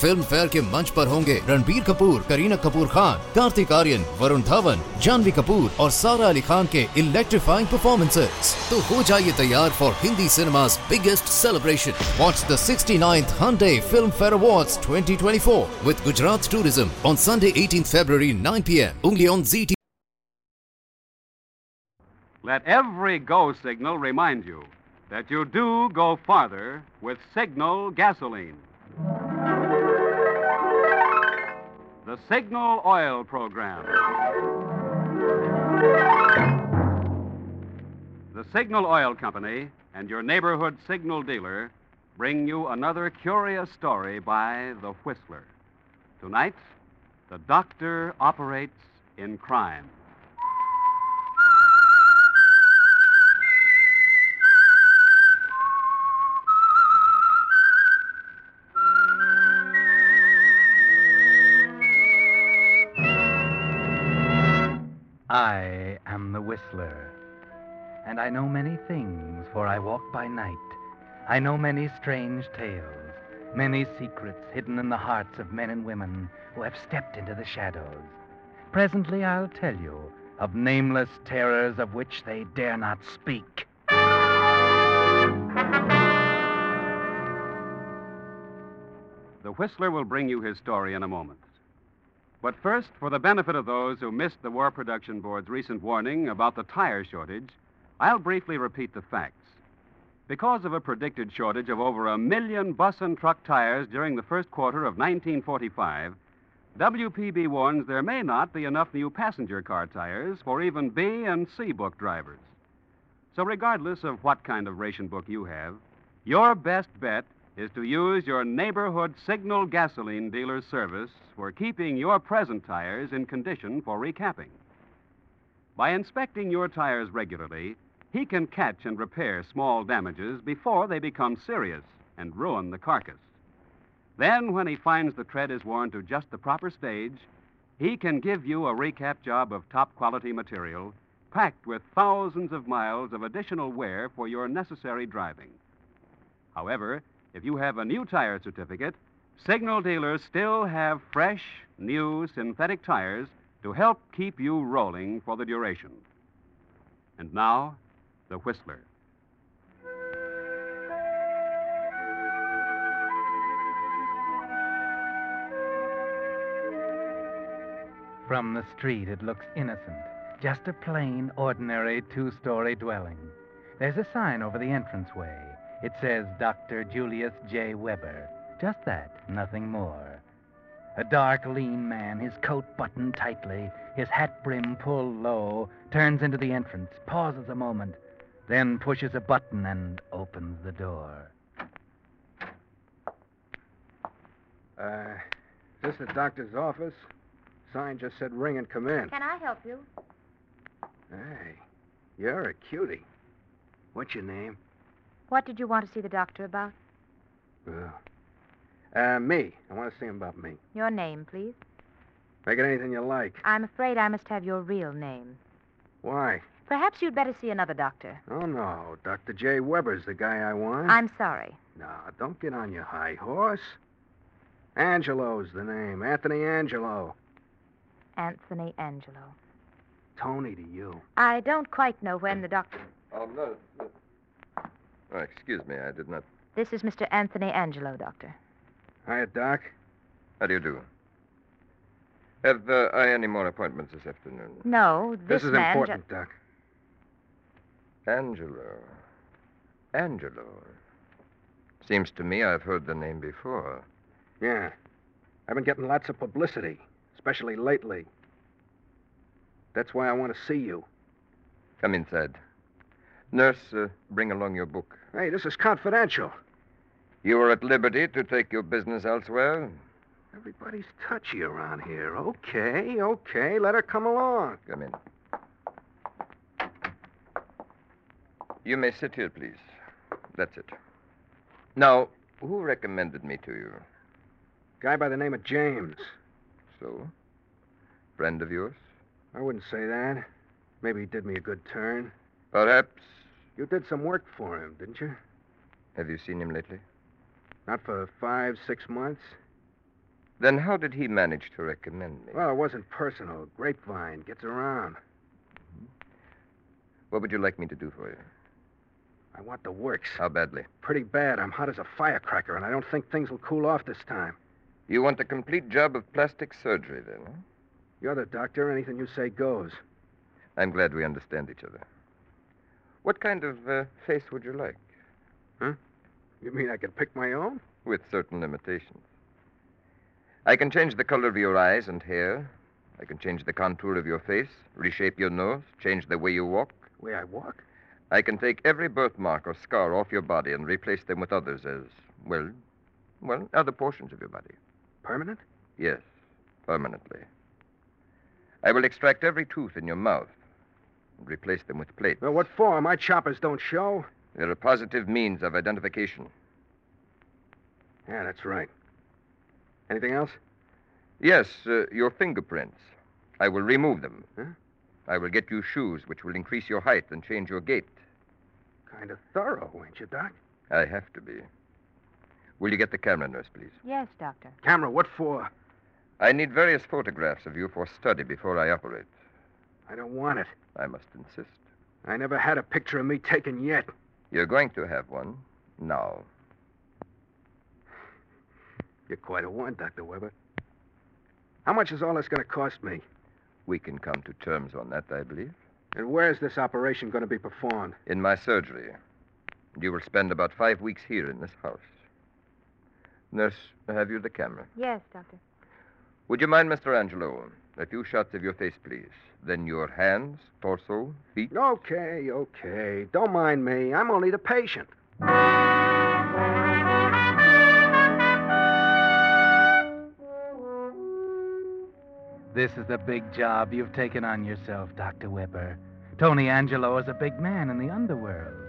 Film fair के मंच पर होंगे रणबीर कपूर, करीना कपूर खान, कार्तिक आर्यन, वरुण धवन, जानवी कपूर और सारा अली खान के इलेक्ट्रीफाइंग परफॉर्मेंसेस तो हो जाइए तैयार for Hindi cinema biggest celebration what the sixty ninth Filmfare award twenty twenty with Gujarat tourism on Sunday eighteen February nine P M उंगली on G T Let every go signal remind you that you do go farther with signal gasoline. The Signal Oil Program. The Signal Oil Company and your neighborhood signal dealer bring you another curious story by The Whistler. Tonight, the doctor operates in crime. Whistler, and I know many things, for I walk by night. I know many strange tales, many secrets hidden in the hearts of men and women who have stepped into the shadows. Presently, I'll tell you of nameless terrors of which they dare not speak. The Whistler will bring you his story in a moment. But first, for the benefit of those who missed the War Production Board's recent warning about the tire shortage, I'll briefly repeat the facts. Because of a predicted shortage of over a million bus and truck tires during the first quarter of 1945, WPB warns there may not be enough new passenger car tires for even B and C book drivers. So, regardless of what kind of ration book you have, your best bet is to use your neighborhood signal gasoline dealer's service for keeping your present tires in condition for recapping. By inspecting your tires regularly, he can catch and repair small damages before they become serious and ruin the carcass. Then, when he finds the tread is worn to just the proper stage, he can give you a recap job of top quality material packed with thousands of miles of additional wear for your necessary driving. However, if you have a new tire certificate, signal dealers still have fresh, new synthetic tires to help keep you rolling for the duration. And now, the Whistler. From the street, it looks innocent. Just a plain, ordinary two story dwelling. There's a sign over the entranceway. It says Dr. Julius J. Weber. Just that, nothing more. A dark, lean man, his coat buttoned tightly, his hat brim pulled low, turns into the entrance, pauses a moment, then pushes a button and opens the door. Uh, is this the doctor's office? Sign just said ring and come in. Can I help you? Hey, you're a cutie. What's your name? What did you want to see the doctor about? Well, uh, me. I want to see him about me. Your name, please. Make it anything you like. I'm afraid I must have your real name. Why? Perhaps you'd better see another doctor. Oh, no. Dr. J. Weber's the guy I want. I'm sorry. No, don't get on your high horse. Angelo's the name. Anthony Angelo. Anthony Angelo. Tony to you. I don't quite know when the doctor. Oh, no. Oh, excuse me, I did not. This is Mr. Anthony Angelo, Doctor. Hiya, Doc. How do you do? Have uh, I any more appointments this afternoon? No, this, This is man. important, Doc. Angelo. Angelo. Seems to me I've heard the name before. Yeah. I've been getting lots of publicity, especially lately. That's why I want to see you. Come inside. Nurse, uh, bring along your book. Hey, this is confidential. You are at liberty to take your business elsewhere. Everybody's touchy around here. Okay, okay. Let her come along. Come in. You may sit here, please. That's it. Now, who recommended me to you? Guy by the name of James. So? Friend of yours? I wouldn't say that. Maybe he did me a good turn. Perhaps. You did some work for him, didn't you? Have you seen him lately? Not for five, six months? Then how did he manage to recommend me? Well, it wasn't personal. Grapevine gets around. Mm-hmm. What would you like me to do for you? I want the works. How badly? Pretty bad. I'm hot as a firecracker, and I don't think things will cool off this time. You want a complete job of plastic surgery, then? Huh? You're the doctor. Anything you say goes. I'm glad we understand each other. What kind of uh, face would you like? Huh? You mean I could pick my own? With certain limitations. I can change the color of your eyes and hair. I can change the contour of your face, reshape your nose, change the way you walk. The way I walk? I can take every birthmark or scar off your body and replace them with others as, well, well, other portions of your body. Permanent? Yes, permanently. I will extract every tooth in your mouth and replace them with plates. Well, what for? My choppers don't show. They're a positive means of identification. Yeah, that's right. Anything else? Yes, uh, your fingerprints. I will remove them. Huh? I will get you shoes which will increase your height and change your gait. Kind of thorough, ain't you, Doc? I have to be. Will you get the camera, nurse, please? Yes, Doctor. Camera, what for? I need various photographs of you for study before I operate. I don't want it. I must insist. I never had a picture of me taken yet. You're going to have one now. You're quite a one, Dr. Weber. How much is all this going to cost me? We can come to terms on that, I believe. And where's this operation going to be performed? In my surgery. You will spend about five weeks here in this house. Nurse, have you the camera? Yes, Doctor. Would you mind, Mr. Angelo? A few shots of your face, please. Then your hands, torso, feet. Okay, okay. Don't mind me. I'm only the patient. This is a big job you've taken on yourself, Dr. Weber. Tony Angelo is a big man in the underworld.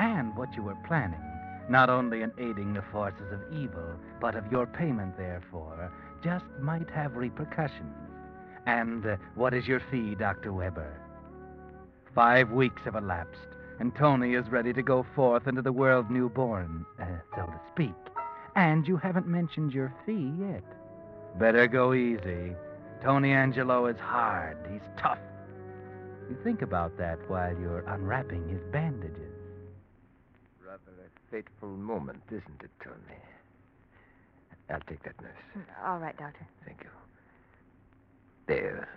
And what you were planning, not only in aiding the forces of evil, but of your payment, therefore, just might have repercussions. And uh, what is your fee, Dr. Weber? Five weeks have elapsed, and Tony is ready to go forth into the world newborn, uh, so to speak. And you haven't mentioned your fee yet. Better go easy. Tony Angelo is hard. He's tough. You think about that while you're unwrapping his bandages. Rather a fateful moment, isn't it, Tony? I'll take that, nurse. All right, Doctor. Thank you. There.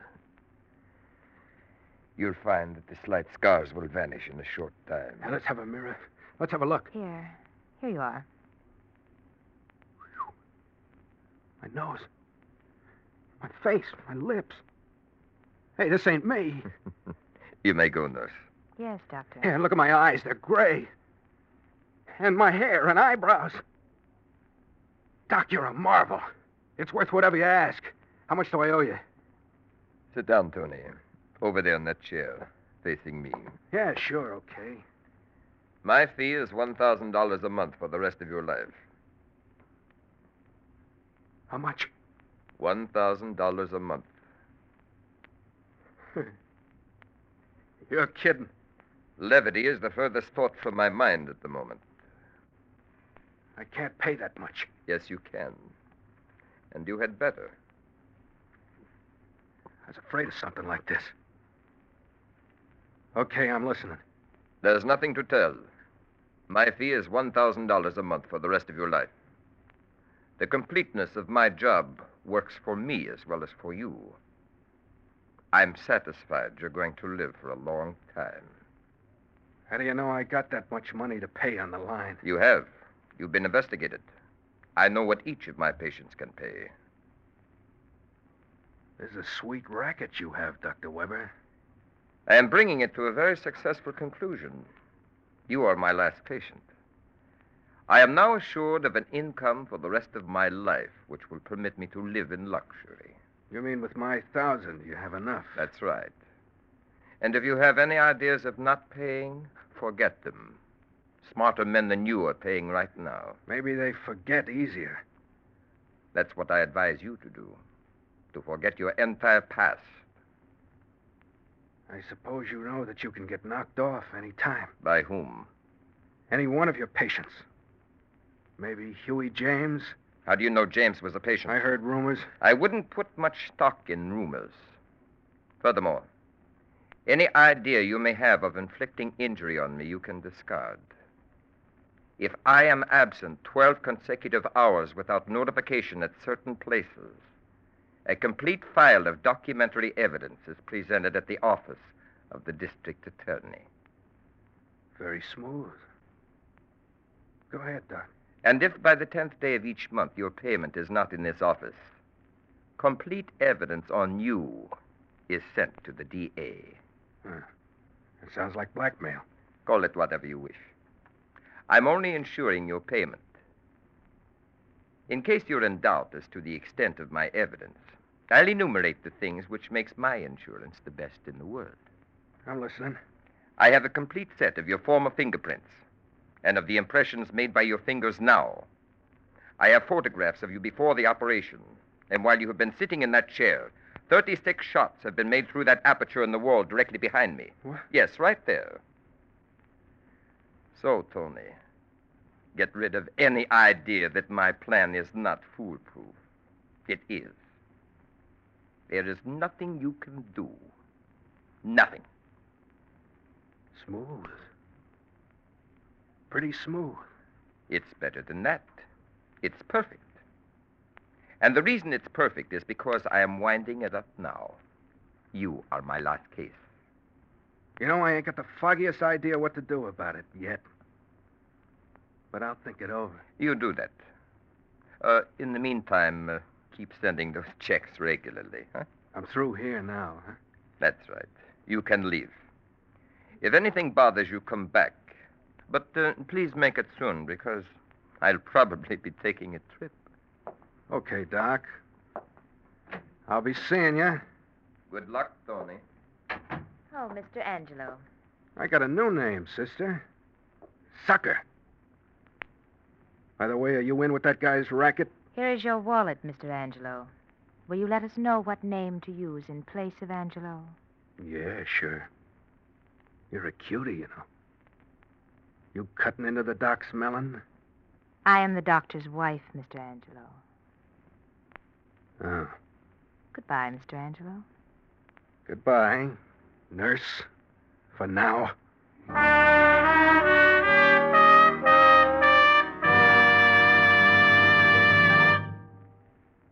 You'll find that the slight scars will vanish in a short time. Now, let's have a mirror. Let's have a look. Here. Here you are. My nose. My face. My lips. Hey, this ain't me. you may go, nurse. Yes, Doctor. Here, look at my eyes. They're gray. And my hair and eyebrows. Doc, you're a marvel. It's worth whatever you ask. How much do I owe you? Sit down, Tony. Over there in that chair, facing me. Yeah, sure, okay. My fee is $1,000 a month for the rest of your life. How much? $1,000 a month. You're kidding. Levity is the furthest thought from my mind at the moment. I can't pay that much. Yes, you can. And you had better. I was afraid of something like this. Okay, I'm listening. There's nothing to tell. My fee is $1,000 a month for the rest of your life. The completeness of my job works for me as well as for you. I'm satisfied you're going to live for a long time. How do you know I got that much money to pay on the line? You have. You've been investigated. I know what each of my patients can pay. There's a sweet racket you have, Dr. Weber. I am bringing it to a very successful conclusion. You are my last patient. I am now assured of an income for the rest of my life, which will permit me to live in luxury. You mean with my thousand, you have enough? That's right. And if you have any ideas of not paying, forget them. Smarter men than you are paying right now. Maybe they forget easier. That's what I advise you to do. To forget your entire past. I suppose you know that you can get knocked off any time. By whom? Any one of your patients. Maybe Huey James. How do you know James was a patient? I heard rumors. I wouldn't put much stock in rumors. Furthermore, any idea you may have of inflicting injury on me, you can discard. If I am absent 12 consecutive hours without notification at certain places, a complete file of documentary evidence is presented at the office of the district attorney. Very smooth. Go ahead, Doc. And if by the 10th day of each month your payment is not in this office, complete evidence on you is sent to the DA. It sounds like blackmail. Call it whatever you wish. I'm only ensuring your payment. In case you're in doubt as to the extent of my evidence, I'll enumerate the things which makes my insurance the best in the world. I'm listening. I have a complete set of your former fingerprints and of the impressions made by your fingers now. I have photographs of you before the operation, and while you have been sitting in that chair, 36 shots have been made through that aperture in the wall directly behind me. What? Yes, right there. So, Tony, get rid of any idea that my plan is not foolproof. It is. There is nothing you can do. Nothing. Smooth. Pretty smooth. It's better than that. It's perfect. And the reason it's perfect is because I am winding it up now. You are my last case. You know, I ain't got the foggiest idea what to do about it yet. But I'll think it over. You do that. Uh, in the meantime, uh, keep sending those checks regularly, huh? I'm through here now, huh? That's right. You can leave. If anything bothers you, come back. But uh, please make it soon, because I'll probably be taking a trip. Okay, Doc. I'll be seeing you. Good luck, Tony. Oh, Mr. Angelo. I got a new name, sister. Sucker. By the way, are you in with that guy's racket? Here is your wallet, Mr. Angelo. Will you let us know what name to use in place of Angelo? Yeah, sure. You're a cutie, you know. You cutting into the doc's melon? I am the doctor's wife, Mr. Angelo. Oh. Goodbye, Mr. Angelo. Goodbye, nurse. For now.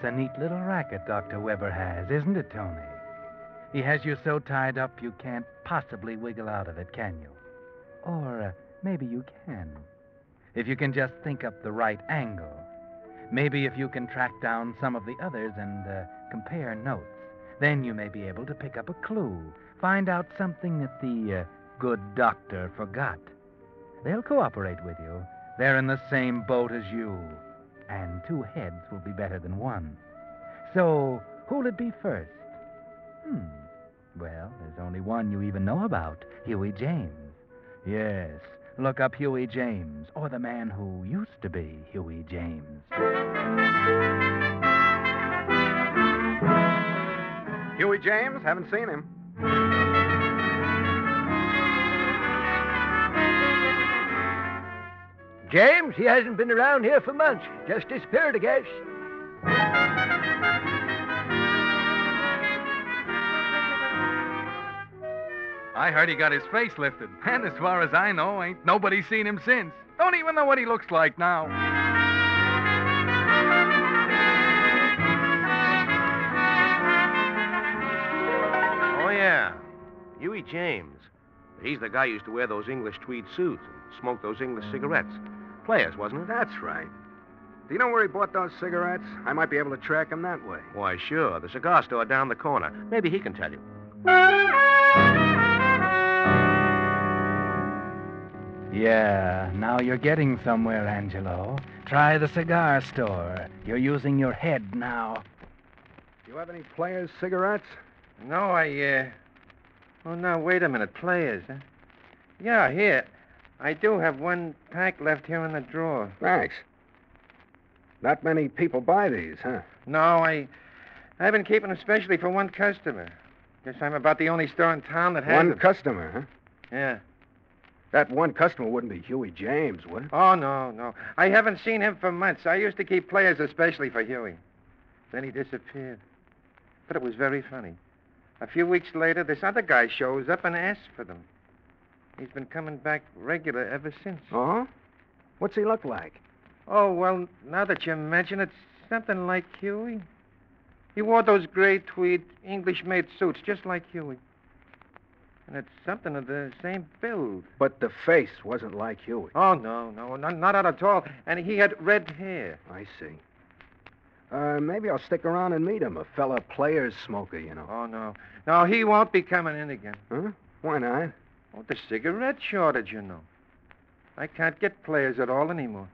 That's a neat little racket Dr. Weber has, isn't it, Tony? He has you so tied up you can't possibly wiggle out of it, can you? Or uh, maybe you can. If you can just think up the right angle. Maybe if you can track down some of the others and uh, compare notes, then you may be able to pick up a clue, find out something that the uh, good doctor forgot. They'll cooperate with you. They're in the same boat as you. And two heads will be better than one. So, who'll it be first? Hmm. Well, there's only one you even know about Huey James. Yes, look up Huey James, or the man who used to be Huey James. Huey James? Haven't seen him. James, he hasn't been around here for months. Just disappeared, I guess. I heard he got his face lifted, and as far as I know, ain't nobody seen him since. Don't even know what he looks like now. Oh, yeah. Huey James. He's the guy who used to wear those English tweed suits and smoke those English cigarettes. Players, wasn't it? That's right. Do you know where he bought those cigarettes? I might be able to track him that way. Why, sure. The cigar store down the corner. Maybe he can tell you. Yeah, now you're getting somewhere, Angelo. Try the cigar store. You're using your head now. Do you have any players' cigarettes? No, I, uh. Oh, now, wait a minute. Players, huh? Yeah, here. I do have one pack left here in the drawer. Thanks. Not many people buy these, huh? No, I. I've been keeping them specially for one customer. Guess I'm about the only store in town that has One them. customer, huh? Yeah. That one customer wouldn't be Huey James, would it? Oh, no, no. I haven't seen him for months. I used to keep players especially for Huey. Then he disappeared. But it was very funny. A few weeks later, this other guy shows up and asks for them. He's been coming back regular ever since. Oh? What's he look like? Oh, well, now that you mention it, something like Huey. He wore those gray tweed English made suits just like Huey. And it's something of the same build. But the face wasn't like Huey. Oh, no, no, not, not at all. And he had red hair. I see. Uh, maybe I'll stick around and meet him. A fellow players smoker, you know. Oh, no. No, he won't be coming in again. Huh? Why not? Oh, the cigarette shortage, you know. I can't get players at all anymore.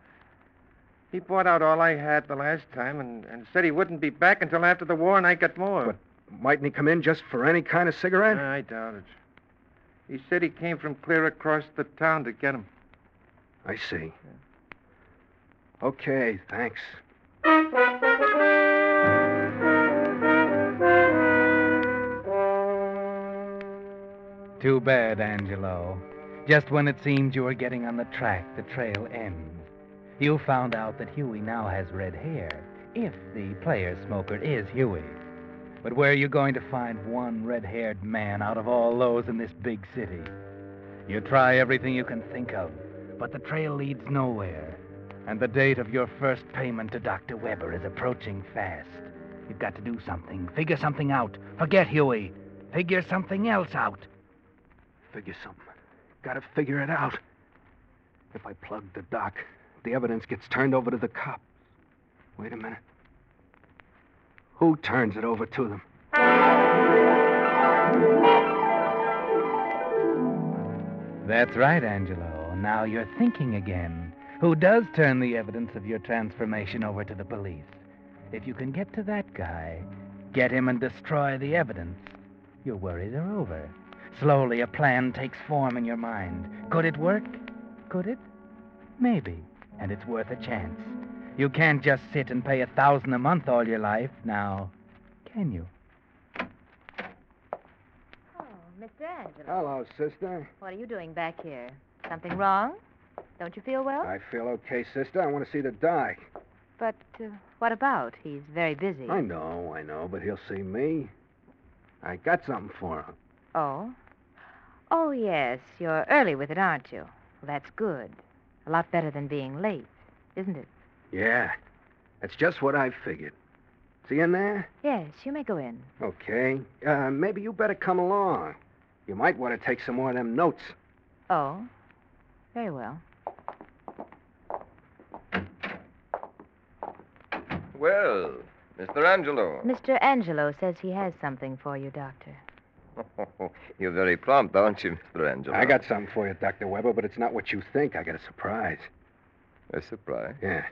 He bought out all I had the last time and, and said he wouldn't be back until after the war and I got more. But mightn't he come in just for any kind of cigarette? I doubt it. He said he came from clear across the town to get them. I see. Okay, thanks. Too bad, Angelo. Just when it seemed you were getting on the track, the trail ends. You found out that Huey now has red hair, if the player smoker is Huey. But where are you going to find one red haired man out of all those in this big city? You try everything you can think of, but the trail leads nowhere. And the date of your first payment to Dr. Weber is approaching fast. You've got to do something, figure something out. Forget Huey. Figure something else out. Figure something. Gotta figure it out. If I plug the doc, the evidence gets turned over to the cops. Wait a minute. Who turns it over to them? That's right, Angelo. Now you're thinking again. Who does turn the evidence of your transformation over to the police? If you can get to that guy, get him and destroy the evidence, your worries are over. Slowly, a plan takes form in your mind. Could it work? Could it? Maybe. And it's worth a chance. You can't just sit and pay a thousand a month all your life, now, can you? Oh, Mr. Angelo. Hello, sister. What are you doing back here? Something wrong? Don't you feel well? I feel okay, sister. I want to see the doc. But uh, what about? He's very busy. I know, I know, but he'll see me. I got something for him. Oh? Oh, yes. You're early with it, aren't you? Well, that's good. A lot better than being late, isn't it? Yeah, that's just what I figured. See in there? Yes, you may go in. Okay. Uh, maybe you better come along. You might want to take some more of them notes. Oh? Very well. Well, Mr. Angelo. Mr. Angelo says he has something for you, Doctor. You're very prompt, aren't you, Mr. Angelo? I got something for you, Dr. Weber, but it's not what you think. I got a surprise. A surprise. Yeah.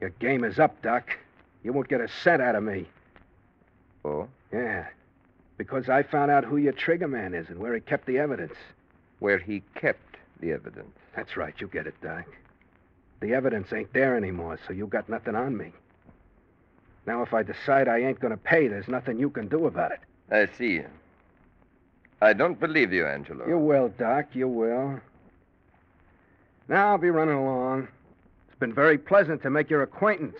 Your game is up, Doc. You won't get a cent out of me. Oh? Yeah. Because I found out who your trigger man is and where he kept the evidence. Where he kept the evidence. That's right. You get it, Doc. The evidence ain't there anymore, so you got nothing on me. Now, if I decide I ain't going to pay, there's nothing you can do about it. I see. I don't believe you, Angelo. You will, Doc. You will. Now I'll be running along. It's been very pleasant to make your acquaintance.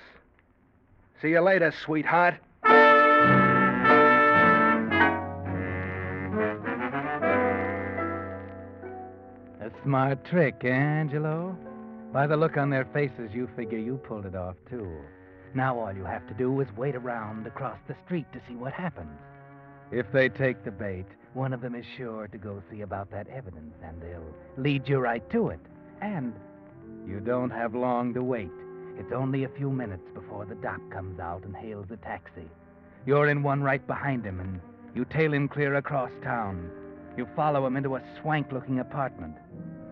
See you later, sweetheart. A smart trick, eh, Angelo? By the look on their faces, you figure you pulled it off, too. Now all you have to do is wait around across the street to see what happens. If they take the bait, one of them is sure to go see about that evidence, and they'll lead you right to it. And you don't have long to wait. It's only a few minutes before the doc comes out and hails a taxi. You're in one right behind him, and you tail him clear across town. You follow him into a swank looking apartment.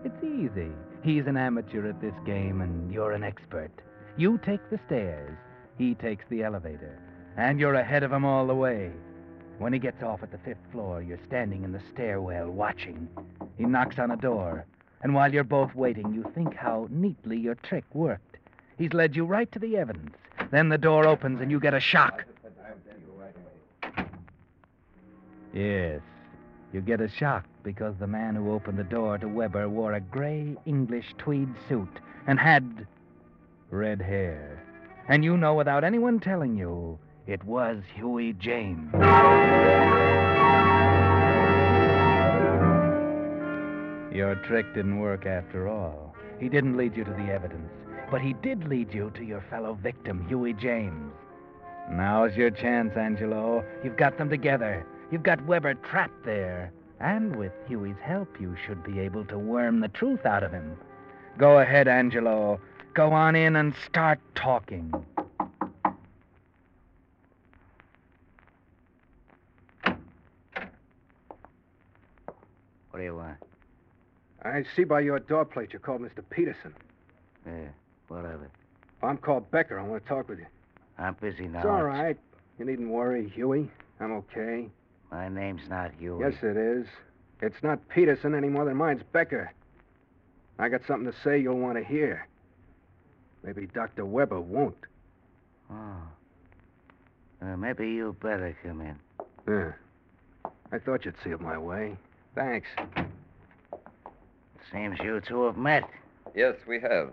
It's easy. He's an amateur at this game, and you're an expert. You take the stairs, he takes the elevator, and you're ahead of him all the way. When he gets off at the fifth floor, you're standing in the stairwell watching. He knocks on a door, and while you're both waiting, you think how neatly your trick worked. He's led you right to the evidence. Then the door opens and you get a shock. Yes, you get a shock because the man who opened the door to Weber wore a gray English tweed suit and had red hair. And you know without anyone telling you, it was Huey James. Your trick didn't work after all. He didn't lead you to the evidence, but he did lead you to your fellow victim, Huey James. Now's your chance, Angelo. You've got them together. You've got Weber trapped there. And with Huey's help, you should be able to worm the truth out of him. Go ahead, Angelo. Go on in and start talking. What do you want? I see by your door plate you're called Mr. Peterson. Yeah, whatever. I'm called Becker. I want to talk with you. I'm busy now. It's all right. You needn't worry, Huey. I'm okay. My name's not Huey. Yes, it is. It's not Peterson any more than mine's Becker. I got something to say you'll want to hear. Maybe Dr. Weber won't. Oh. Uh, maybe you better come in. Yeah. I thought you'd see it my way. Thanks. Seems you two have met. Yes, we have.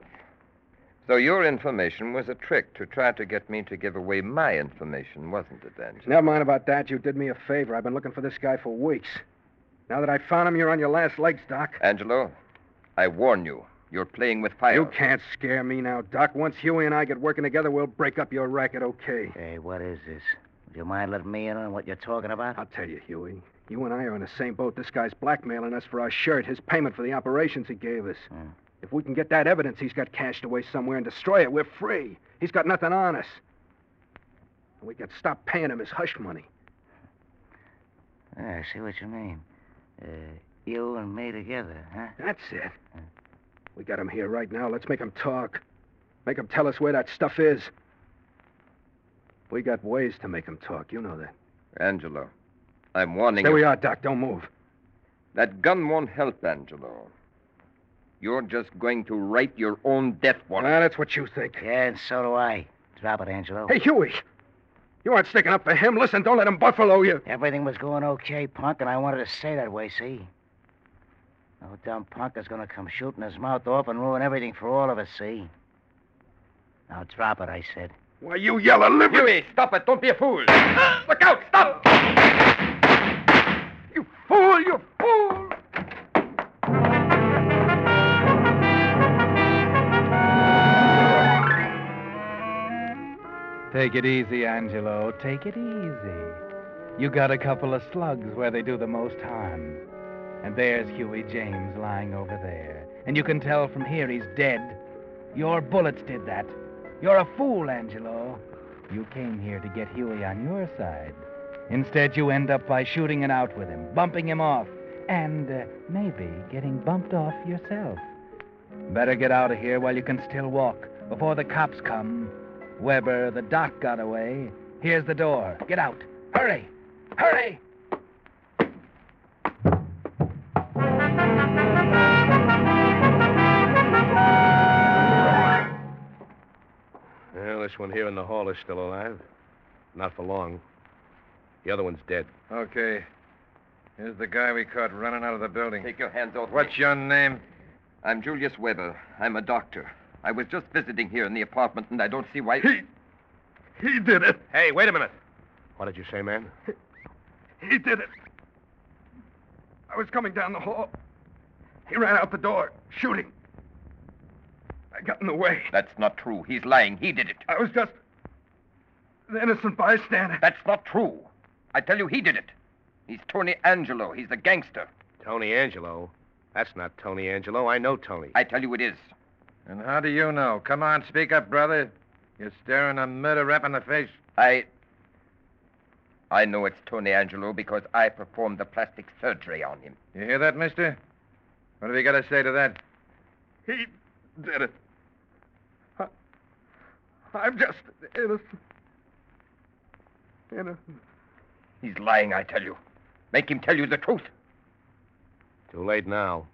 So your information was a trick to try to get me to give away my information, wasn't it, Angelo? Never mind about that. You did me a favor. I've been looking for this guy for weeks. Now that I found him, you're on your last legs, Doc. Angelo, I warn you. You're playing with fire. You can't scare me now, Doc. Once Huey and I get working together, we'll break up your racket, okay? Hey, what is this? Would you mind letting me in on what you're talking about? I'll tell you, Huey. You and I are in the same boat. This guy's blackmailing us for our shirt, his payment for the operations he gave us. Hmm. If we can get that evidence he's got cached away somewhere and destroy it, we're free. He's got nothing on us. And we can stop paying him his hush money. Yeah, I see what you mean. Uh, you and me together, huh? That's it. We got him here right now. Let's make him talk. Make him tell us where that stuff is. We got ways to make him talk. You know that. Angelo, I'm warning There you. There we are, Doc. Don't move. That gun won't help, Angelo. You're just going to write your own death warrant. Well, that's what you think. Yeah, and so do I. Drop it, Angelo. Hey, Huey. You aren't sticking up for him. Listen, don't let him buffalo you. Everything was going okay, punk, and I wanted to stay that way, see? No dumb punk is going to come shooting his mouth off and ruin everything for all of us, see? Now drop it, I said. Why, you yellow liver. Huey, stop it. Don't be a fool. Ah! Look out. Stop. Oh. Fool, you fool. Take it easy, Angelo. Take it easy. You got a couple of slugs where they do the most harm. And there's Huey James lying over there. And you can tell from here he's dead. Your bullets did that. You're a fool, Angelo. You came here to get Huey on your side. Instead, you end up by shooting it out with him, bumping him off, and uh, maybe getting bumped off yourself. Better get out of here while you can still walk, before the cops come. Weber, the doc got away. Here's the door. Get out. Hurry! Hurry! Well, this one here in the hall is still alive. Not for long. The other one's dead. Okay. Here's the guy we caught running out of the building. Take your hands off What's me. your name? I'm Julius Weber. I'm a doctor. I was just visiting here in the apartment, and I don't see why. He. He did it. Hey, wait a minute. What did you say, man? He did it. I was coming down the hall. He ran out the door, shooting. I got in the way. That's not true. He's lying. He did it. I was just an innocent bystander. That's not true. I tell you, he did it. He's Tony Angelo. He's the gangster. Tony Angelo. That's not Tony Angelo. I know Tony. I tell you, it is. And how do you know? Come on, speak up, brother. You're staring a murder rap in the face. I. I know it's Tony Angelo because I performed the plastic surgery on him. You hear that, mister? What have you got to say to that? He did it. I, I'm just innocent. Innocent. He's lying, I tell you. Make him tell you the truth. Too late now.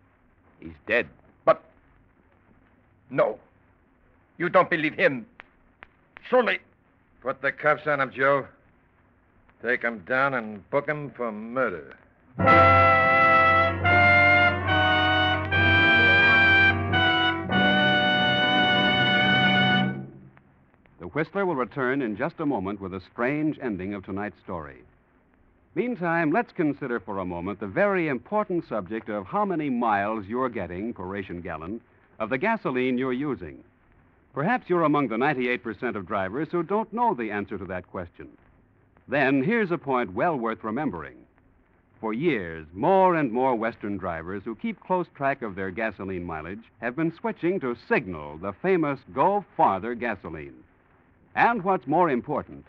He's dead. But. No. You don't believe him. Surely. Put the cuffs on him, Joe. Take him down and book him for murder. The Whistler will return in just a moment with a strange ending of tonight's story. Meantime, let's consider for a moment the very important subject of how many miles you're getting per ration gallon of the gasoline you're using. Perhaps you're among the 98% of drivers who don't know the answer to that question. Then here's a point well worth remembering. For years, more and more Western drivers who keep close track of their gasoline mileage have been switching to Signal, the famous Go Farther gasoline. And what's more important,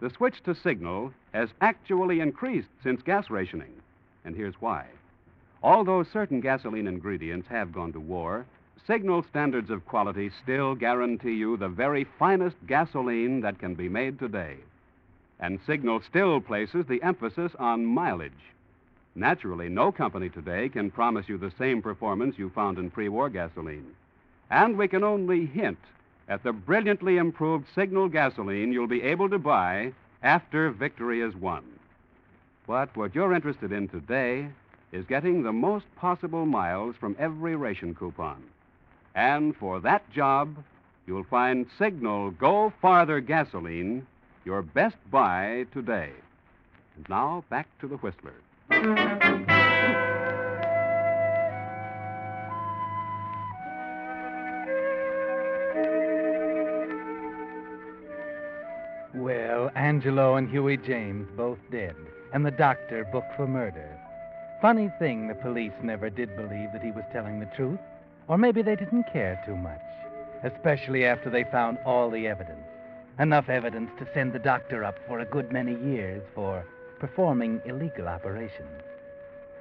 the switch to Signal has actually increased since gas rationing. And here's why. Although certain gasoline ingredients have gone to war, Signal standards of quality still guarantee you the very finest gasoline that can be made today. And Signal still places the emphasis on mileage. Naturally, no company today can promise you the same performance you found in pre war gasoline. And we can only hint at the brilliantly improved Signal gasoline you'll be able to buy after victory is won. But what you're interested in today is getting the most possible miles from every ration coupon. And for that job, you'll find Signal Go Farther gasoline your best buy today. And now back to the Whistler. Well, Angelo and Huey James both dead, and the doctor booked for murder. Funny thing, the police never did believe that he was telling the truth, or maybe they didn't care too much, especially after they found all the evidence. Enough evidence to send the doctor up for a good many years for performing illegal operations.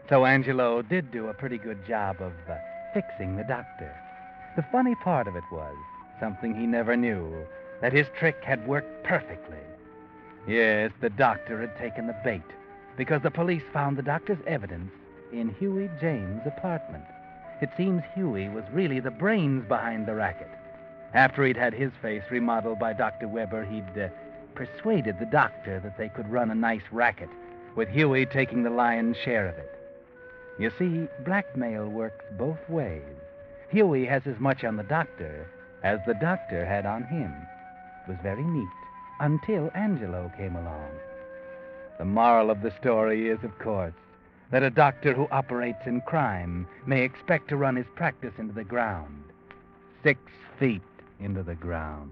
So Angelo did do a pretty good job of uh, fixing the doctor. The funny part of it was something he never knew that his trick had worked perfectly. Yes, the doctor had taken the bait because the police found the doctor's evidence in Huey James' apartment. It seems Huey was really the brains behind the racket. After he'd had his face remodeled by Dr. Weber, he'd uh, persuaded the doctor that they could run a nice racket, with Huey taking the lion's share of it. You see, blackmail works both ways. Huey has as much on the doctor as the doctor had on him. Was very neat until Angelo came along. The moral of the story is, of course, that a doctor who operates in crime may expect to run his practice into the ground. Six feet into the ground.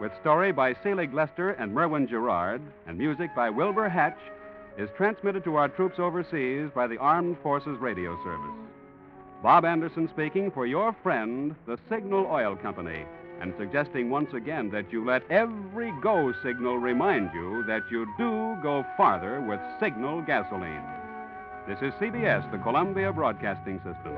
with story by Selig Lester and Merwin Gerard, and music by Wilbur Hatch, is transmitted to our troops overseas by the Armed Forces Radio Service. Bob Anderson speaking for your friend, the Signal Oil Company, and suggesting once again that you let every go signal remind you that you do go farther with Signal gasoline. This is CBS, the Columbia Broadcasting System.